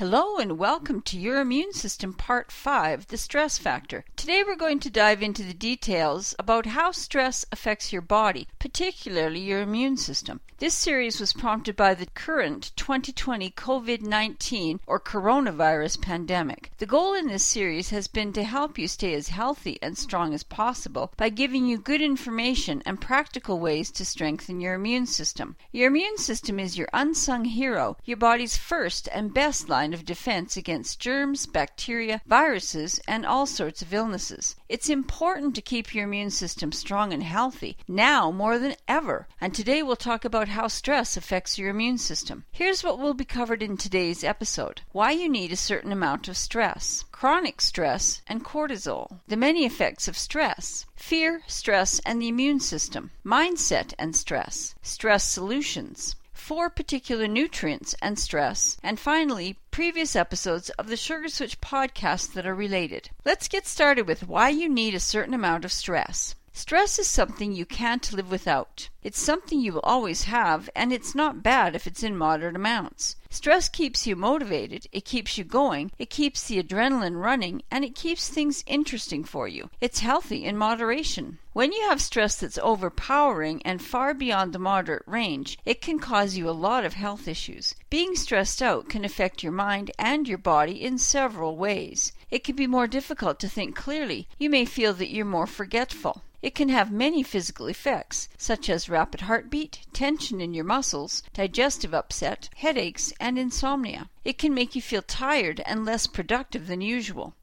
Hello and welcome to Your Immune System Part 5 The Stress Factor. Today we're going to dive into the details about how stress affects your body, particularly your immune system. This series was prompted by the current 2020 COVID 19 or coronavirus pandemic. The goal in this series has been to help you stay as healthy and strong as possible by giving you good information and practical ways to strengthen your immune system. Your immune system is your unsung hero, your body's first and best line of defense against germs, bacteria, viruses, and all sorts of illnesses. It's important to keep your immune system strong and healthy now more than ever. And today we'll talk about how stress affects your immune system. Here's what will be covered in today's episode. Why you need a certain amount of stress, chronic stress, and cortisol, the many effects of stress, fear, stress, and the immune system, mindset and stress, stress solutions four particular nutrients and stress, and finally, previous episodes of the Sugar Switch podcast that are related. Let's get started with why you need a certain amount of stress. Stress is something you can't live without. It's something you will always have, and it's not bad if it's in moderate amounts. Stress keeps you motivated, it keeps you going, it keeps the adrenaline running, and it keeps things interesting for you. It's healthy in moderation. When you have stress that's overpowering and far beyond the moderate range, it can cause you a lot of health issues. Being stressed out can affect your mind and your body in several ways. It can be more difficult to think clearly. You may feel that you're more forgetful. It can have many physical effects, such as rapid heartbeat, tension in your muscles, digestive upset, headaches, and insomnia. It can make you feel tired and less productive than usual.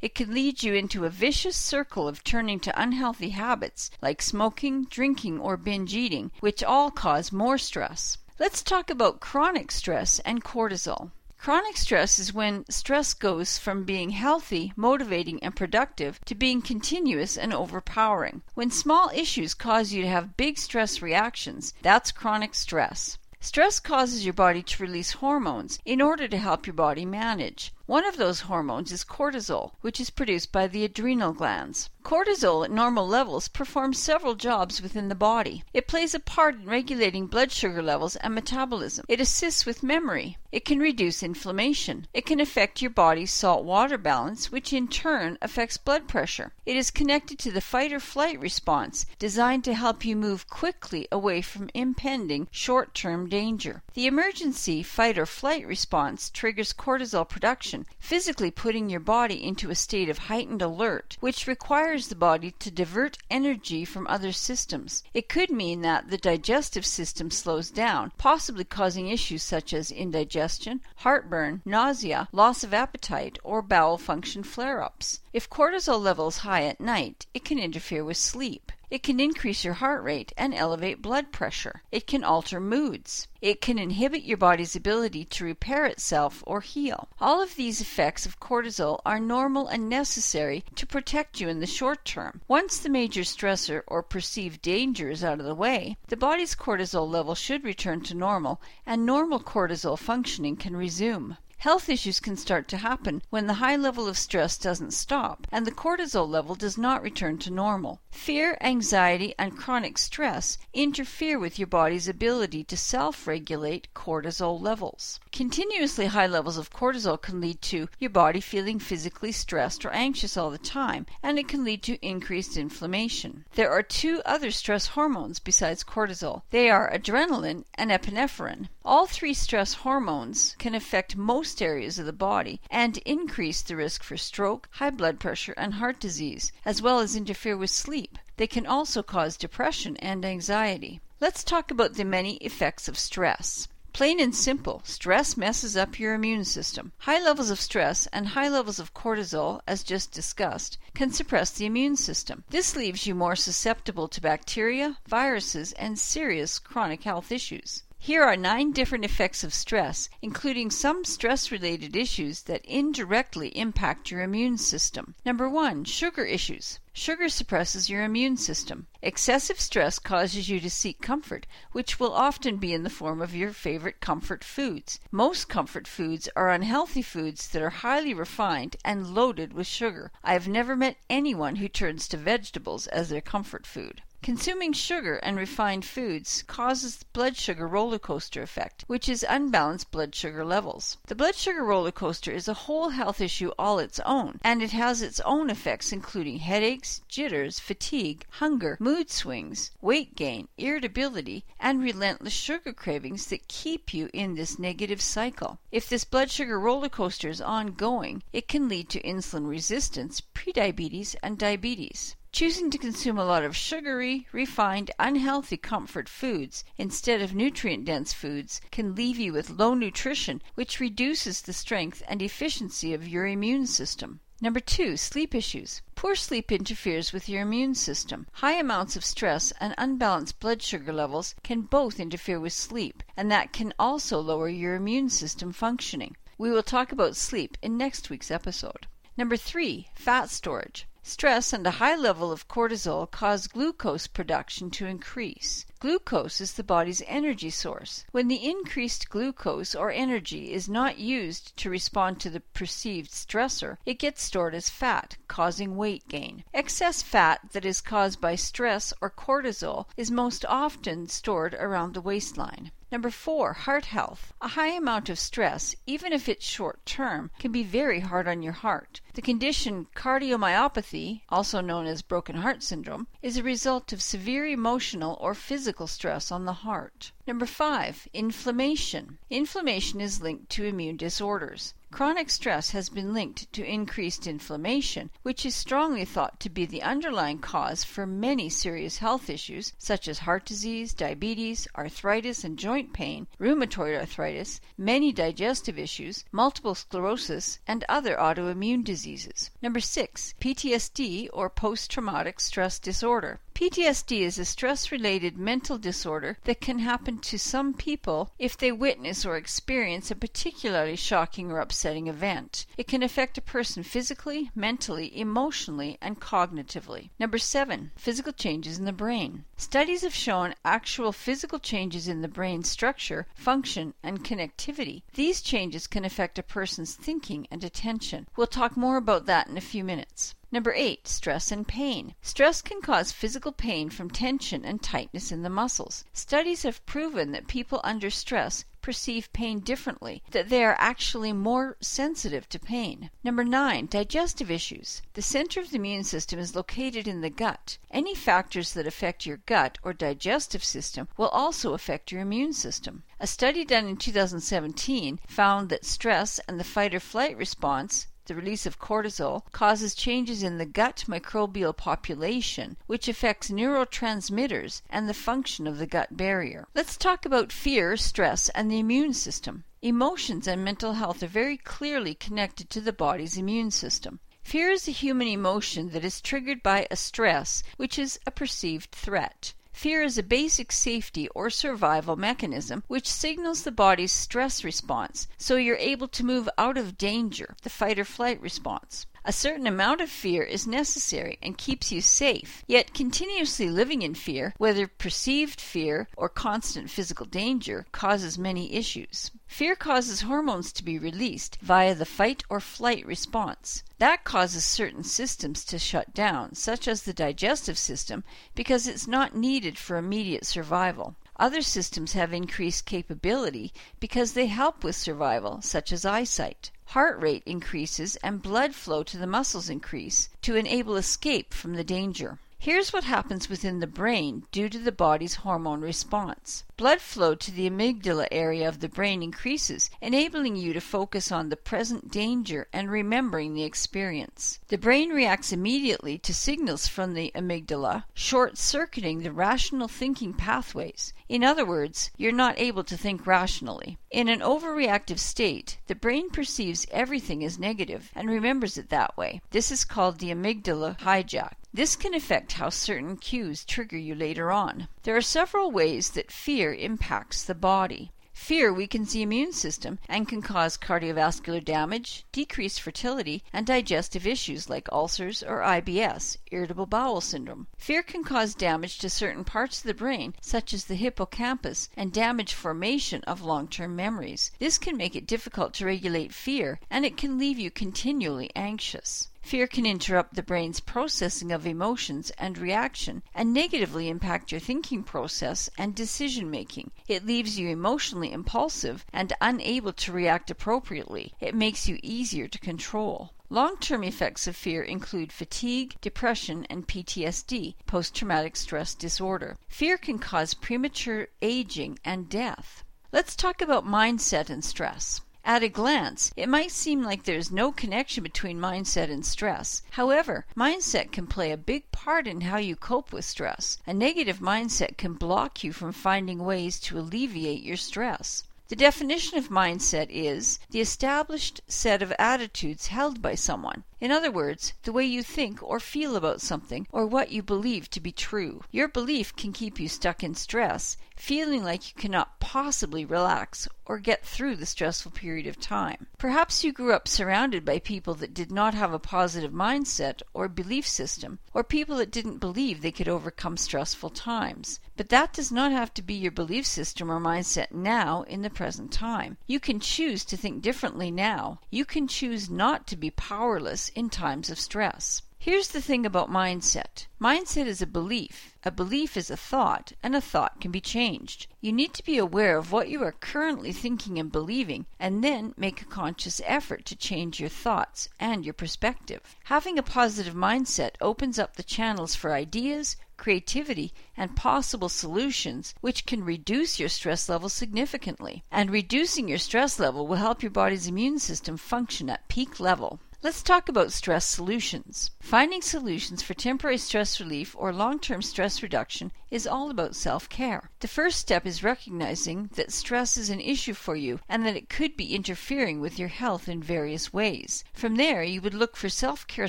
It can lead you into a vicious circle of turning to unhealthy habits like smoking, drinking, or binge eating, which all cause more stress. Let's talk about chronic stress and cortisol. Chronic stress is when stress goes from being healthy, motivating, and productive to being continuous and overpowering. When small issues cause you to have big stress reactions, that's chronic stress. Stress causes your body to release hormones in order to help your body manage. One of those hormones is cortisol, which is produced by the adrenal glands. Cortisol at normal levels performs several jobs within the body. It plays a part in regulating blood sugar levels and metabolism. It assists with memory. It can reduce inflammation. It can affect your body's salt water balance, which in turn affects blood pressure. It is connected to the fight or flight response, designed to help you move quickly away from impending short term danger. The emergency fight or flight response triggers cortisol production physically putting your body into a state of heightened alert, which requires the body to divert energy from other systems. It could mean that the digestive system slows down, possibly causing issues such as indigestion, heartburn, nausea, loss of appetite, or bowel function flare ups. If cortisol levels high at night, it can interfere with sleep. It can increase your heart rate and elevate blood pressure. It can alter moods. It can inhibit your body's ability to repair itself or heal. All of these effects of cortisol are normal and necessary to protect you in the short term. Once the major stressor or perceived danger is out of the way, the body's cortisol level should return to normal and normal cortisol functioning can resume. Health issues can start to happen when the high level of stress doesn't stop and the cortisol level does not return to normal. Fear, anxiety, and chronic stress interfere with your body's ability to self regulate cortisol levels. Continuously high levels of cortisol can lead to your body feeling physically stressed or anxious all the time, and it can lead to increased inflammation. There are two other stress hormones besides cortisol they are adrenaline and epinephrine. All three stress hormones can affect most most areas of the body and increase the risk for stroke, high blood pressure, and heart disease, as well as interfere with sleep. They can also cause depression and anxiety. Let's talk about the many effects of stress. Plain and simple, stress messes up your immune system. High levels of stress and high levels of cortisol, as just discussed, can suppress the immune system. This leaves you more susceptible to bacteria, viruses, and serious chronic health issues. Here are nine different effects of stress, including some stress related issues that indirectly impact your immune system. Number one, sugar issues. Sugar suppresses your immune system. Excessive stress causes you to seek comfort, which will often be in the form of your favorite comfort foods. Most comfort foods are unhealthy foods that are highly refined and loaded with sugar. I have never met anyone who turns to vegetables as their comfort food. Consuming sugar and refined foods causes the blood sugar roller coaster effect, which is unbalanced blood sugar levels. The blood sugar roller coaster is a whole health issue all its own, and it has its own effects including headaches, jitters, fatigue, hunger, mood swings, weight gain, irritability, and relentless sugar cravings that keep you in this negative cycle. If this blood sugar roller coaster is ongoing, it can lead to insulin resistance, prediabetes, and diabetes. Choosing to consume a lot of sugary, refined, unhealthy comfort foods instead of nutrient dense foods can leave you with low nutrition, which reduces the strength and efficiency of your immune system. Number two, sleep issues. Poor sleep interferes with your immune system. High amounts of stress and unbalanced blood sugar levels can both interfere with sleep, and that can also lower your immune system functioning. We will talk about sleep in next week's episode. Number three, fat storage. Stress and a high level of cortisol cause glucose production to increase. Glucose is the body's energy source. When the increased glucose or energy is not used to respond to the perceived stressor, it gets stored as fat, causing weight gain. Excess fat that is caused by stress or cortisol is most often stored around the waistline. Number four, heart health. A high amount of stress, even if it's short term, can be very hard on your heart. The condition cardiomyopathy, also known as broken heart syndrome, is a result of severe emotional or physical stress on the heart. Number five, inflammation. Inflammation is linked to immune disorders. Chronic stress has been linked to increased inflammation, which is strongly thought to be the underlying cause for many serious health issues such as heart disease, diabetes, arthritis and joint pain, rheumatoid arthritis, many digestive issues, multiple sclerosis, and other autoimmune diseases. Number 6. PTSD or post traumatic stress disorder. PTSD is a stress related mental disorder that can happen to some people if they witness or experience a particularly shocking or upsetting event. It can affect a person physically, mentally, emotionally, and cognitively. Number seven, physical changes in the brain. Studies have shown actual physical changes in the brain structure, function, and connectivity. These changes can affect a person's thinking and attention. We'll talk more about that in a few minutes. Number eight, stress and pain. Stress can cause physical pain from tension and tightness in the muscles. Studies have proven that people under stress perceive pain differently, that they are actually more sensitive to pain. Number nine, digestive issues. The center of the immune system is located in the gut. Any factors that affect your gut or digestive system will also affect your immune system. A study done in 2017 found that stress and the fight or flight response the release of cortisol, causes changes in the gut microbial population, which affects neurotransmitters and the function of the gut barrier. Let's talk about fear, stress, and the immune system. Emotions and mental health are very clearly connected to the body's immune system. Fear is a human emotion that is triggered by a stress, which is a perceived threat. Fear is a basic safety or survival mechanism which signals the body's stress response so you're able to move out of danger, the fight or flight response. A certain amount of fear is necessary and keeps you safe, yet continuously living in fear, whether perceived fear or constant physical danger, causes many issues. Fear causes hormones to be released via the fight or flight response. That causes certain systems to shut down, such as the digestive system, because it's not needed for immediate survival. Other systems have increased capability because they help with survival, such as eyesight. Heart rate increases and blood flow to the muscles increase to enable escape from the danger. Here's what happens within the brain due to the body's hormone response. Blood flow to the amygdala area of the brain increases, enabling you to focus on the present danger and remembering the experience. The brain reacts immediately to signals from the amygdala, short circuiting the rational thinking pathways. In other words, you're not able to think rationally. In an overreactive state, the brain perceives everything as negative and remembers it that way. This is called the amygdala hijack. This can affect how certain cues trigger you later on. There are several ways that fear impacts the body. Fear weakens the immune system and can cause cardiovascular damage, decreased fertility, and digestive issues like ulcers or IBS, irritable bowel syndrome. Fear can cause damage to certain parts of the brain, such as the hippocampus, and damage formation of long term memories. This can make it difficult to regulate fear, and it can leave you continually anxious. Fear can interrupt the brain's processing of emotions and reaction and negatively impact your thinking process and decision making. It leaves you emotionally impulsive and unable to react appropriately. It makes you easier to control. Long term effects of fear include fatigue, depression, and PTSD, post traumatic stress disorder. Fear can cause premature aging and death. Let's talk about mindset and stress. At a glance, it might seem like there's no connection between mindset and stress. However, mindset can play a big part in how you cope with stress. A negative mindset can block you from finding ways to alleviate your stress. The definition of mindset is the established set of attitudes held by someone. In other words, the way you think or feel about something or what you believe to be true. Your belief can keep you stuck in stress, feeling like you cannot possibly relax or get through the stressful period of time. Perhaps you grew up surrounded by people that did not have a positive mindset or belief system, or people that didn't believe they could overcome stressful times. But that does not have to be your belief system or mindset now in the present time. You can choose to think differently now. You can choose not to be powerless in times of stress. Here's the thing about mindset mindset is a belief, a belief is a thought, and a thought can be changed. You need to be aware of what you are currently thinking and believing, and then make a conscious effort to change your thoughts and your perspective. Having a positive mindset opens up the channels for ideas, creativity, and possible solutions, which can reduce your stress level significantly. And reducing your stress level will help your body's immune system function at peak level. Let's talk about stress solutions. Finding solutions for temporary stress relief or long term stress reduction is all about self care. The first step is recognizing that stress is an issue for you and that it could be interfering with your health in various ways. From there, you would look for self care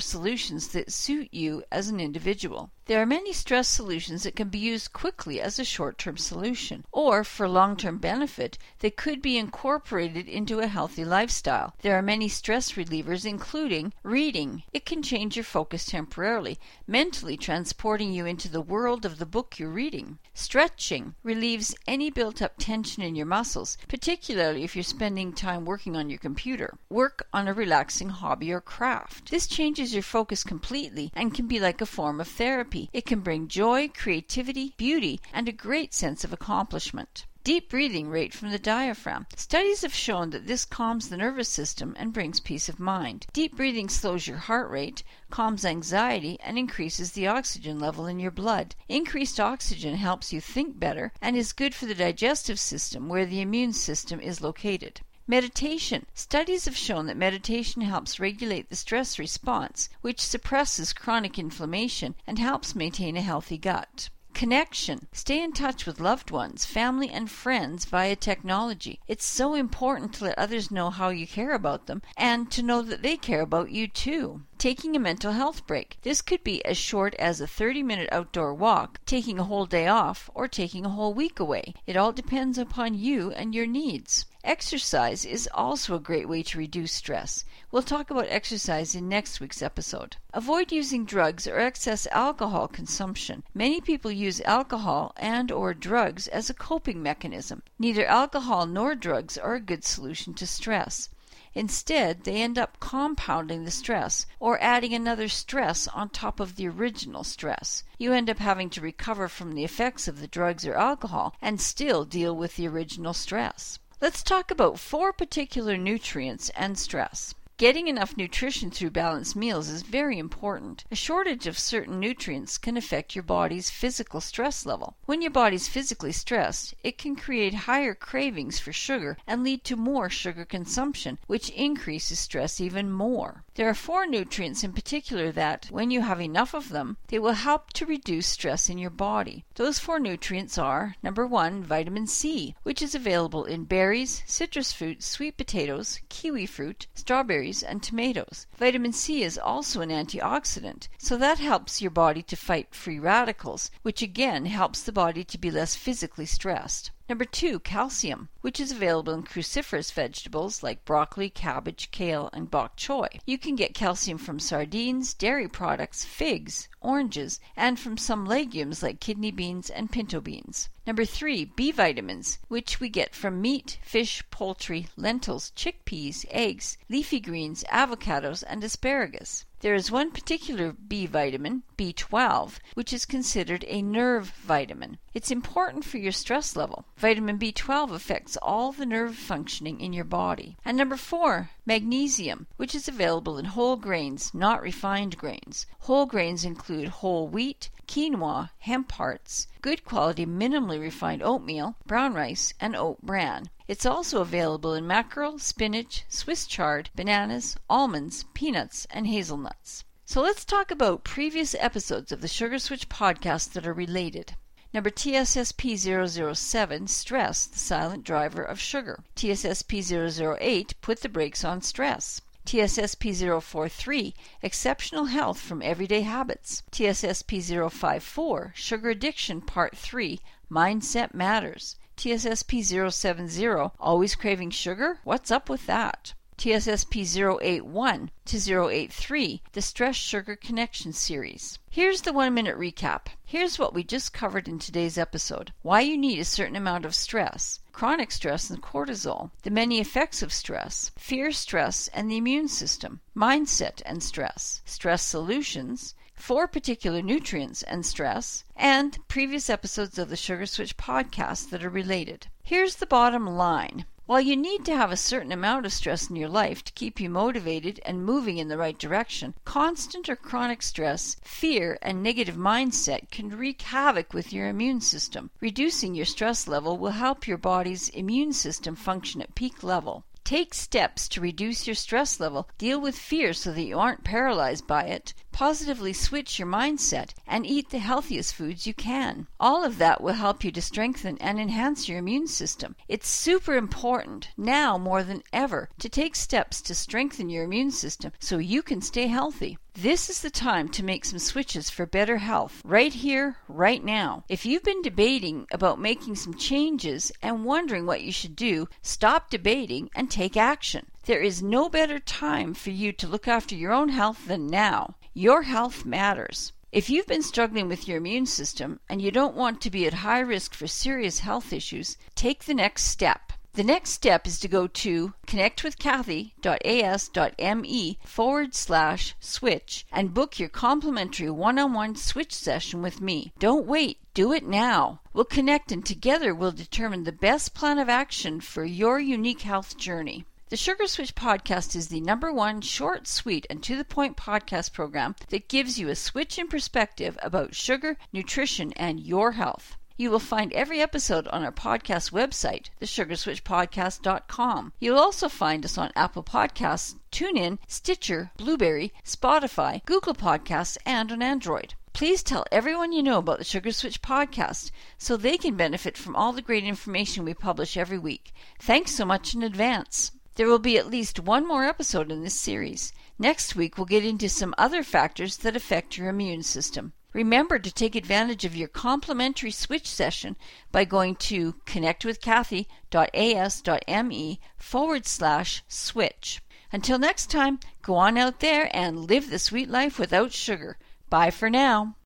solutions that suit you as an individual. There are many stress solutions that can be used quickly as a short term solution, or for long term benefit, they could be incorporated into a healthy lifestyle. There are many stress relievers, including reading. It can change your focus temporarily, mentally transporting you into the world of the book you're reading. Stretching relieves any built up tension in your muscles, particularly if you're spending time working on your computer. Work on a relaxing hobby or craft. This changes your focus completely and can be like a form of therapy it can bring joy, creativity, beauty, and a great sense of accomplishment. Deep breathing rate from the diaphragm. Studies have shown that this calms the nervous system and brings peace of mind. Deep breathing slows your heart rate, calms anxiety, and increases the oxygen level in your blood. Increased oxygen helps you think better and is good for the digestive system where the immune system is located. Meditation. Studies have shown that meditation helps regulate the stress response, which suppresses chronic inflammation and helps maintain a healthy gut. Connection. Stay in touch with loved ones, family, and friends via technology. It's so important to let others know how you care about them and to know that they care about you too. Taking a mental health break. This could be as short as a 30 minute outdoor walk, taking a whole day off, or taking a whole week away. It all depends upon you and your needs. Exercise is also a great way to reduce stress. We'll talk about exercise in next week's episode. Avoid using drugs or excess alcohol consumption. Many people use alcohol and or drugs as a coping mechanism. Neither alcohol nor drugs are a good solution to stress. Instead, they end up compounding the stress or adding another stress on top of the original stress. You end up having to recover from the effects of the drugs or alcohol and still deal with the original stress. Let's talk about four particular nutrients and stress. Getting enough nutrition through balanced meals is very important. A shortage of certain nutrients can affect your body's physical stress level. When your body's physically stressed, it can create higher cravings for sugar and lead to more sugar consumption, which increases stress even more. There are four nutrients in particular that, when you have enough of them, they will help to reduce stress in your body. Those four nutrients are number one, vitamin C, which is available in berries, citrus fruit, sweet potatoes, kiwi fruit, strawberries berries and tomatoes. Vitamin C is also an antioxidant, so that helps your body to fight free radicals, which again helps the body to be less physically stressed. Number two, calcium, which is available in cruciferous vegetables like broccoli, cabbage, kale, and bok choy. You can get calcium from sardines, dairy products, figs, oranges, and from some legumes like kidney beans and pinto beans. Number three, B vitamins, which we get from meat, fish, poultry, lentils, chickpeas, eggs, leafy greens, avocados, and asparagus. There is one particular B vitamin, B12, which is considered a nerve vitamin. It's important for your stress level. Vitamin B12 affects all the nerve functioning in your body. And number four, magnesium, which is available in whole grains, not refined grains. Whole grains include whole wheat, quinoa, hemp hearts, good quality minimally refined oatmeal, brown rice, and oat bran. It's also available in mackerel, spinach, Swiss chard, bananas, almonds, peanuts, and hazelnuts. So let's talk about previous episodes of the Sugar Switch podcast that are related. Number TSSP 007, stress, the silent driver of sugar. TSSP 008, put the brakes on stress. TSSP 043, exceptional health from everyday habits. TSSP 054, sugar addiction part 3, mindset matters. TSSP 070, always craving sugar? What's up with that? TSSP 081 to 083, the Stress Sugar Connection series. Here's the one minute recap. Here's what we just covered in today's episode why you need a certain amount of stress, chronic stress and cortisol, the many effects of stress, fear, stress, and the immune system, mindset and stress, stress solutions, four particular nutrients and stress, and previous episodes of the Sugar Switch podcast that are related. Here's the bottom line. While you need to have a certain amount of stress in your life to keep you motivated and moving in the right direction, constant or chronic stress, fear, and negative mindset can wreak havoc with your immune system. Reducing your stress level will help your body's immune system function at peak level. Take steps to reduce your stress level, deal with fear so that you aren't paralyzed by it, positively switch your mindset, and eat the healthiest foods you can. All of that will help you to strengthen and enhance your immune system. It's super important, now more than ever, to take steps to strengthen your immune system so you can stay healthy. This is the time to make some switches for better health, right here, right now. If you've been debating about making some changes and wondering what you should do, stop debating and take action. There is no better time for you to look after your own health than now. Your health matters. If you've been struggling with your immune system and you don't want to be at high risk for serious health issues, take the next step. The next step is to go to connectwithkathy.as.me forward slash switch and book your complimentary one on one switch session with me. Don't wait, do it now. We'll connect and together we'll determine the best plan of action for your unique health journey. The Sugar Switch podcast is the number one short, sweet, and to the point podcast program that gives you a switch in perspective about sugar, nutrition, and your health. You will find every episode on our podcast website, thesugarswitchpodcast.com. You'll also find us on Apple Podcasts, TuneIn, Stitcher, Blubrry, Spotify, Google Podcasts, and on Android. Please tell everyone you know about the Sugar Switch podcast so they can benefit from all the great information we publish every week. Thanks so much in advance. There will be at least one more episode in this series. Next week, we'll get into some other factors that affect your immune system. Remember to take advantage of your complimentary switch session by going to connectwithkathy.as.me forward slash switch. Until next time, go on out there and live the sweet life without sugar. Bye for now.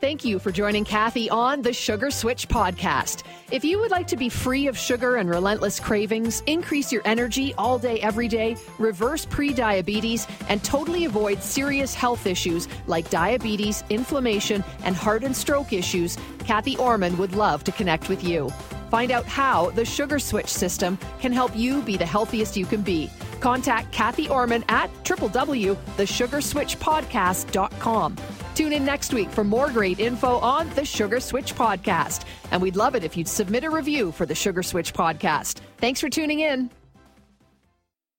Thank you for joining Cathy on the Sugar Switch podcast. If you would like to be free of sugar and relentless cravings, increase your energy all day, every day, reverse pre-diabetes, and totally avoid serious health issues like diabetes, inflammation, and heart and stroke issues, Cathy Ormon would love to connect with you. Find out how the Sugar Switch system can help you be the healthiest you can be. Contact Cathy Ormon at www.thesugarswitchpodcast.com. Tune in next week for more great info on the Sugar Switch Podcast. And we'd love it if you'd submit a review for the Sugar Switch Podcast. Thanks for tuning in.